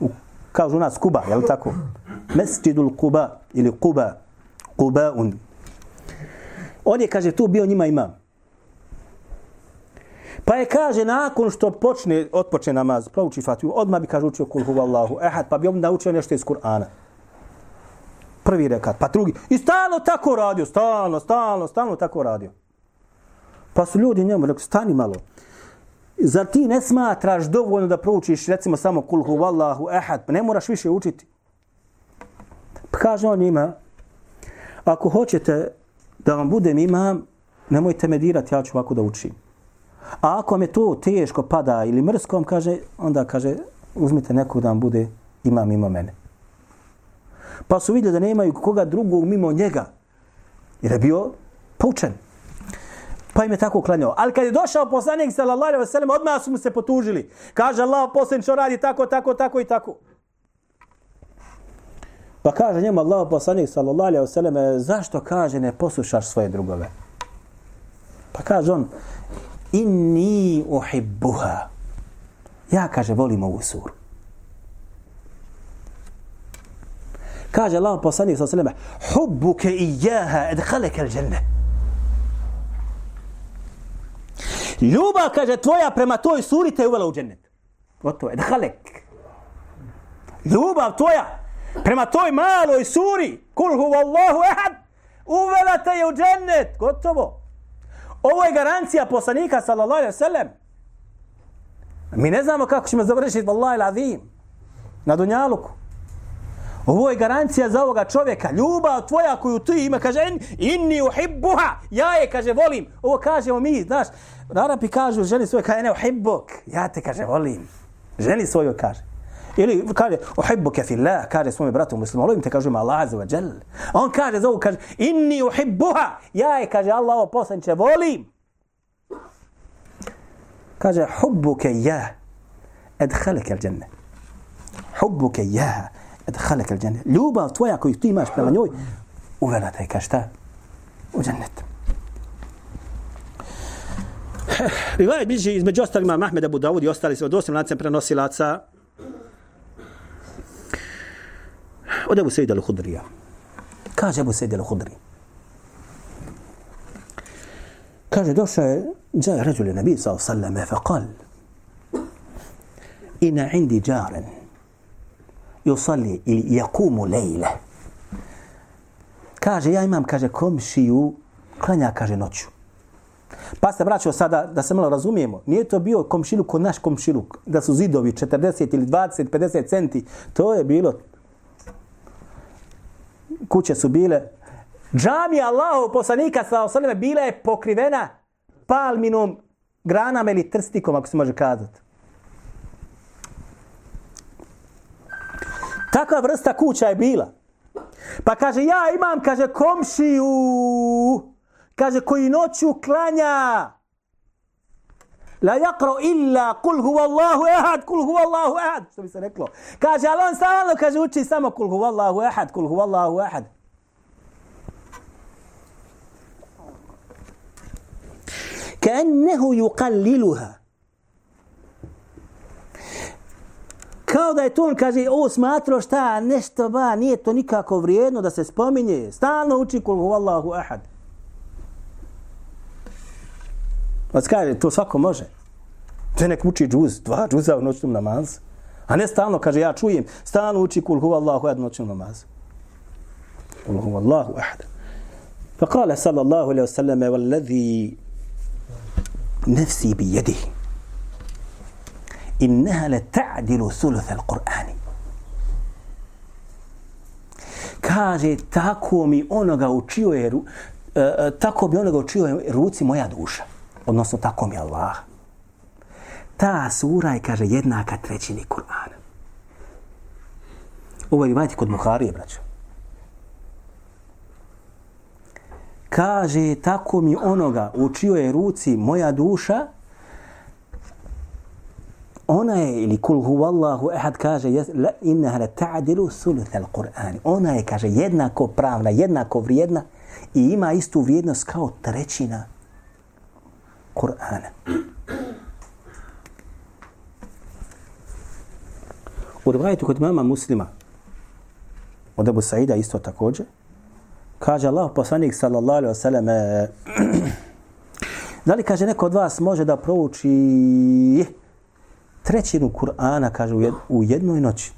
U, kažu u nas Kuba, je li tako? Mesjidul Kuba ili Kuba. Kuba un. On je, kaže, tu bio njima imam. Pa je, kaže, nakon što počne, otpočne namaz, prouči fatiju, odmah bi, kaže, učio kul huvallahu ehad, pa bi on naučio nešto iz Kur'ana. Prvi rekat, pa drugi. I stalno tako radio, stalno, stalno, stalno tako radio. Pa su ljudi njemu rekli, stani malo. Zar ti ne smatraš dovoljno da proučiš recimo samo kul huvallahu ehad, pa ne moraš više učiti? Pa kaže on njima, ako hoćete da vam budem imam, nemojte me dirati, ja ću ovako da učim. A ako vam je to teško pada ili mrskom, kaže, onda kaže, uzmite nekog da vam bude imam mimo mene. Pa su vidjeli da nemaju koga drugog mimo njega. Jer je bio poučen. Pa im je tako klanjao. Ali kad je došao poslanik sallallahu alejhi ve sellem, odmah su mu se potužili. Kaže Allah, poslanik što radi tako, tako, tako i tako. Pa kaže njemu Allah poslanik sallallahu alejhi ve sellem, zašto kaže ne poslušaš svoje drugove? Pa kaže on, inni uhibbuha. Ja, kaže, volim ovu suru. Kaže Allah poslanik sallallahu alejhi ve sellem, "Hubbuka iyyaha adkhalaka al-jannah. Ljubav, kaže, tvoja prema toj suri te uvela u džennet. Gotovo je, dhalek. Ljubav tvoja prema toj maloj suri, kul huvallahu ehad, uvela te je u džennet. Gotovo. Ovo je garancija poslanika, sallallahu alaihi sallam. Mi ne znamo kako ćemo završiti, vallahi l'azim, na Dunjaluku. Ovo je garancija za ovoga čovjeka. Ljubav tvoja koju ti ima, kaže, inni uhibbuha. Ja je, kaže, volim. Ovo kažemo mi, znaš. Arapi kažu ženi svoje, kaže, ne, uhibbuk. Ja te, kaže, volim. Ženi svoju kaže. Ili kaže, uhibbuke fillah, kaže svome bratu muslimu, volim te, kaže, Allah azza wa jal. On kaže za ovo, kaže, inni uhibbuha. Ja je, kaže, Allah ovo poslanče, volim. Kaže, hubbuke ja, edhalike al dženne. Hubbuke ja, edhalek al džennet. Ljubav tvoja koju ti imaš prema njoj, uvela te, kaže šta? U džennet. Rivaj bliži između ostalima Mahmed Abu Dawud i ostali od osim lancem prenosilaca od Abu Sejid al-Hudrija. Kaže Abu Sejid al-Hudri. Kaže, došao je, جاء رجل النبي صلى الله عليه وسلم فقال إن عندي جارا yusalli ili yakumu lejle. Kaže, ja imam, kaže, komšiju, klanja, kaže, noću. Pa se vraćao sada, da se malo razumijemo, nije to bio komšiluk kod naš komšiluk, da su zidovi 40 ili 20, 50 centi, to je bilo, kuće su bile, džamija Allahu poslanika sa osaleme bila je pokrivena palminom granama ili trstikom, ako se može kazati. Takva vrsta kuća je bila. Pa kaže, ja imam, kaže, komšiju, kaže, koji noću klanja. La yakra illa kul huwa Allahu ehad, kul huwa Allahu ehad. Što bi se reklo. Kaže, ali on stalno, kaže, uči samo kul huwa Allahu ehad, kul huwa Allahu ehad. كأنه يقللها Kao da je to on kaže, o smatro šta, nešto ba, nije to nikako vrijedno da se spominje. Stalno uči kul huvallahu ahad. Pa kaže, to svako može. To nek uči džuz, dva džuza u noćnom namazu. A ne stalno, kaže, ja čujem, stalno uči kul huvallahu ahad u noćnom namazu. Kul huvallahu ahad. Pa kale sallallahu alaihi wa sallam, والذي نفسي بيده innaha la ta'dilu thuluth al-Qur'ani. Kaže tako mi onoga učio je uh, e, tako bi onoga učio je ruci moja duša. Odnosno tako mi Allah. Ta sura je kaže jednaka trećini Kur'ana. Ovo je vajte kod Muharije, braćo. Kaže, tako mi onoga učio je ruci moja duša, ona je, ili kul huvallahu ehad kaže, la, innaha la ta'dilu thuluth al-Qur'an. Ona je, kaže, jednako pravna, jednako vrijedna i ima istu vrijednost kao trećina Kur'ana. U rivajetu kod mama muslima, od Abu Saida isto također, kaže Allah poslanik sallallahu alaihi wasallam <clears throat> da li kaže neko od vas može da prouči trećinu Kur'ana, kaže, u jednoj noći.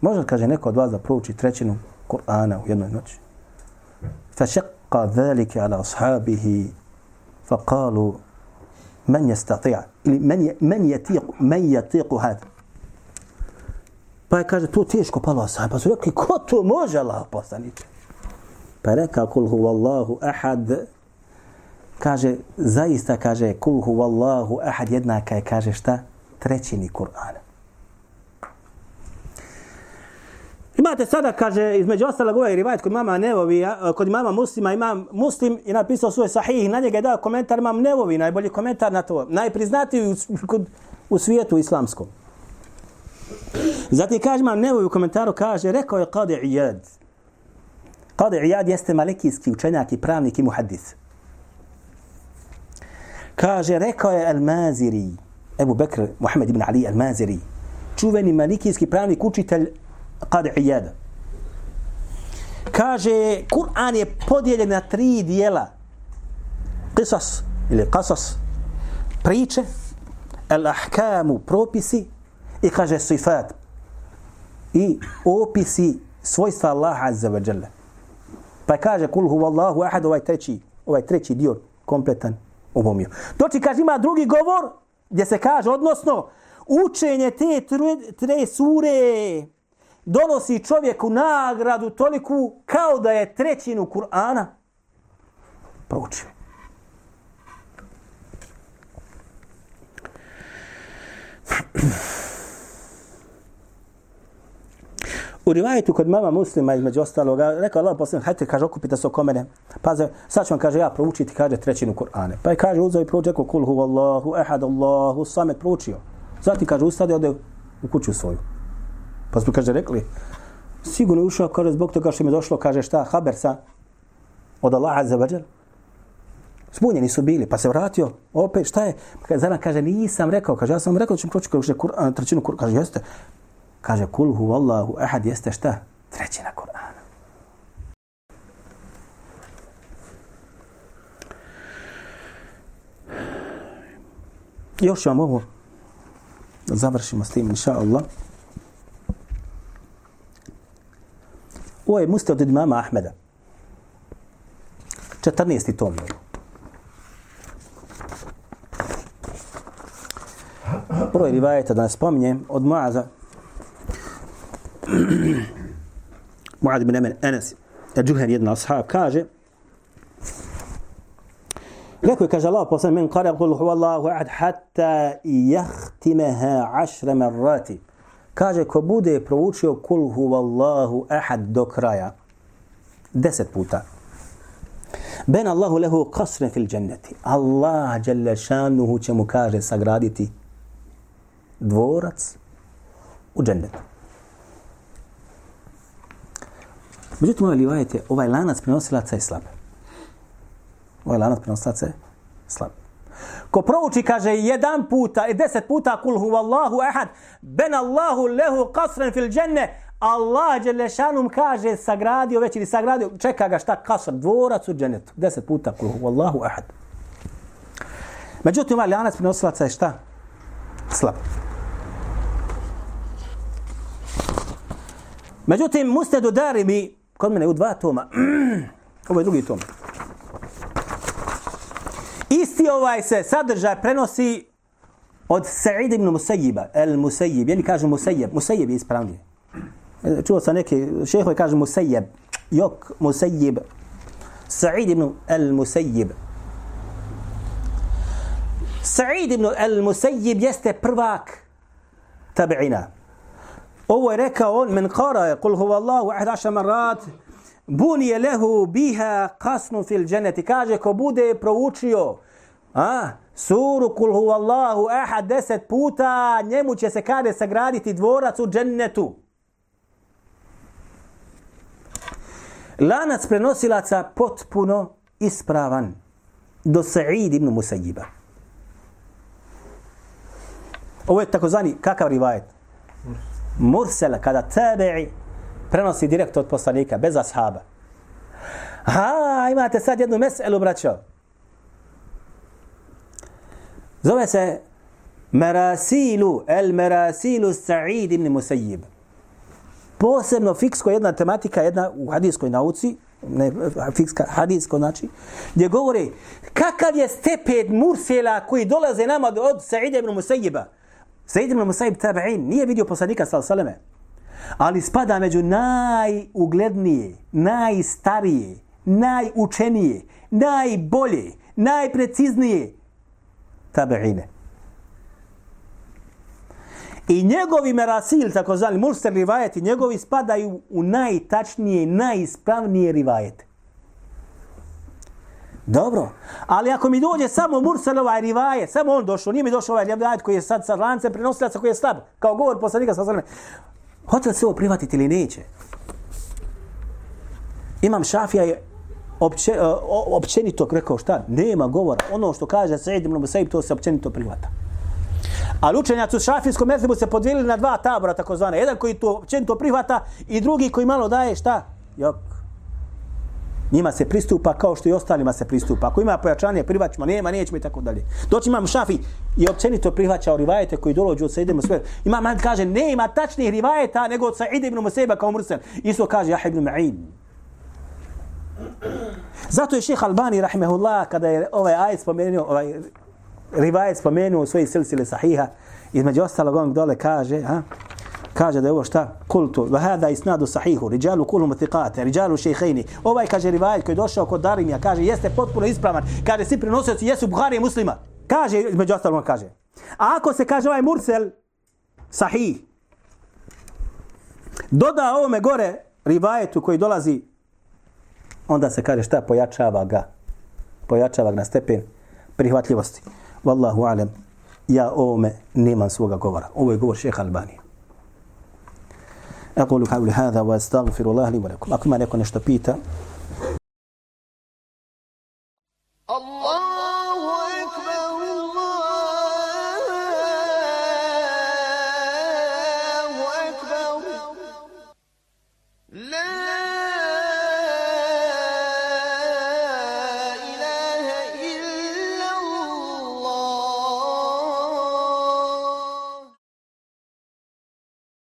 Može kaže neko od vas da prouči trećinu Kur'ana u jednoj noći? فشق ذلك على أصحابه فقالوا من يستطيع من من يطيق من يطيق هذا pa je kaže to teško palo sa pa su rekli ko to može Allah poslanice pa je rekao kul huvallahu ahad kaže, zaista kaže, kul huvallahu ahad jednaka je, kaže šta? Trećini Kur'ana. Imate sada, kaže, između ostalog ovaj rivajet kod mama Nevovi, kod mama muslima, imam muslim i napisao svoje sahih, na njega je dao komentar imam Nevovi, najbolji komentar na to, najpriznatiji u, kod, u svijetu islamskom. Zatim kaže imam Nevovi u komentaru, kaže, rekao je Qadi Iyad. Qadi Iyad jeste malikijski učenjak i pravnik i muhaddis. Kaže, rekao je Al-Maziri, Ebu Bekr, Muhammed ibn Ali Al-Maziri, čuveni malikijski pravnik, učitelj Qadi Iyada. Kaže, Kur'an je podijeljen na tri dijela. Qisas ili qasas, priče, al-ahkamu, propisi, i kaže sifat, i opisi svojstva Allaha azza wa jalla. Pa kaže, kul huwa Allahu ahad, ovaj treći, ovaj treći dio kompletan obomio. Doći kaže, ima drugi govor, gdje se kaže, odnosno, učenje te tre, tre sure donosi čovjeku nagradu toliku kao da je trećinu Kur'ana proučio. U rivajetu kod mama muslima između ostaloga, rekao Allah posljedno, hajte, kaže, okupite se oko mene. Paze, sad ću vam, kaže, ja proučiti, kaže, trećinu Kur'ane. Pa je, kaže, uzao i proučio, kul hu Allahu, ehad Allahu, samet proučio. Zatim, kaže, ustade, ode u kuću svoju. Pa smo, kaže, rekli, sigurno je ušao, kaže, zbog toga što mi je došlo, kaže, šta, haber sa od Allaha za vađel. Zbunjeni su bili, pa se vratio, opet, šta je? Pa kaže, Zana, kaže, nisam rekao, kaže, ja sam rekao da ću proći Kur'an, trećinu Kur'an, kaže, jeste. Kaže, kul hu ahad, jeste šta? Trećina Kur'ana. Još vam ovo završimo s tim, inša Allah. Ovo je Musta od imama Ahmeda. 14. tom. Prvo je rivajeta da ne spominjem od Muaza. Muad bin Emen Enes, Džuher jedna ashab, kaže Rekao je, kaže Allah, poslan men kare, kul hu Allahu ahad, hatta jahtimeha ašre marrati. Kaže, ko bude proučio kul hu Allahu ahad do kraja, deset puta. Ben Allahu lehu kasre fil dženneti. Allah, jalla šanuhu, će mu kaže sagraditi dvorac u džennetu. Međutim, ovaj livajet ovaj lanac prenosilaca je slab. Ovaj lanac prenosilaca je slab. Ko prouči, kaže, jedan puta i deset puta kul hu Allahu ahad, ben Allahu lehu kasren fil dženne, Allah Đelešanum kaže, sagradio već ili sagradio, čeka ga šta kasr, dvorac u dženetu. Deset puta kul hu Allahu ahad. Međutim, ovaj lanac prenosilaca je šta? Slab. Međutim, Musnedu Darimi, kod mene u dva toma, <clears throat> ovo je drugi tom. Isti ovaj se sadržaj prenosi od Sa'id ibn Musayyiba, el Musayyib, jeli kažu Musayyib, Musayyib je ispravnije. E, čuo sam neki, šehove kažu Musayyib, jok Musayyib, Sa'id ibn el Musayyib. Sa'id ibn el Musayyib jeste prvak tabi'ina. Ovo je rekao on, men kara je, kul huva Allahu, ahd aša marat, bun je lehu biha kasnu fil dženeti. Kaže, ko bude proučio a, suru kul huva Allahu, ahad deset puta, njemu će se kade sagraditi dvorac u džennetu. Lanac prenosilaca potpuno ispravan do Sa'id ibn Musayyiba. Ovo je takozvani kakav rivajet? Mursela, kada tabi'i prenosi direkt od poslanika, bez ashaba. Ha, imate sad jednu meselu, braćo. Zove se Merasilu, el Merasilu Sa'id ibn Musayyib. Posebno fiksko jedna tematika, jedna u hadijskoj nauci, ne, fikska, hadijsko znači, gdje govori kakav je stepen mursela koji dolaze nama od Sa'id ibn Musayyiba. Sejid ibn Musaib tabi'in nije vidio poslanika sal saleme, ali spada među najuglednije, najstarije, najučenije, najbolje, najpreciznije tabi'ine. I njegovi merasil, takozvani mulster rivajeti, njegovi spadaju u najtačnije, najispravnije rivajete. Dobro, ali ako mi dođe samo mursel ovaj rivajet, samo on došao, nije mi došao ovaj rivajet koji je sad sa lancem prenosilaca koji je slab, kao govor poslanika sa zrme, hoće li se ovo prihvatiti ili neće? Imam Šafija je opće, općenito rekao šta? Nema govora. Ono što kaže Sejid ibn Musaib, to se općenito prihvata. Ali učenjaci u šafijskom mezhebu se podijelili na dva tabora, takozvane. Jedan koji to općenito prihvata i drugi koji malo daje šta? Jok. Njima se pristupa kao što i ostalima se pristupa. Ako ima pojačanje, prihvaćamo, nema, nećemo i tako dalje. Doći imam šafi i općenito prihvaća rivajete koji dolođu od Said ibn Musaib. Ima man kaže, nema tačnih rivajeta nego od Said ibn Musebe kao mursel. Isto kaže Jahe ibn Ma'in. Zato je šeha Albani, rahimehullah, kada je ovaj ajet spomenuo, ovaj rivajet spomenuo u svojih silsile sahiha, između ostalog on dole kaže, a, kaže da je ovo šta? Kultu, va hada isnadu sahihu, rijalu kulum thiqate, rijalu šejhejni. Ovaj kaže rivajet koji je došao kod Darimija, kaže jeste potpuno ispravan, kaže svi prenosioci jesu Buhari i muslima. Kaže, između ostalog on kaže. A ako se kaže ovaj mursel, sahih, doda ovome gore rivajetu koji dolazi onda se kaže šta? Pojačava ga. Pojačava ga na stepen prihvatljivosti. Wallahu alem ja ovome nemam svoga govora. Ovo je govor šeha Albanije. أقول قولي هذا وأستغفر الله لي ولكم. أكما نكون نشتبيتا الله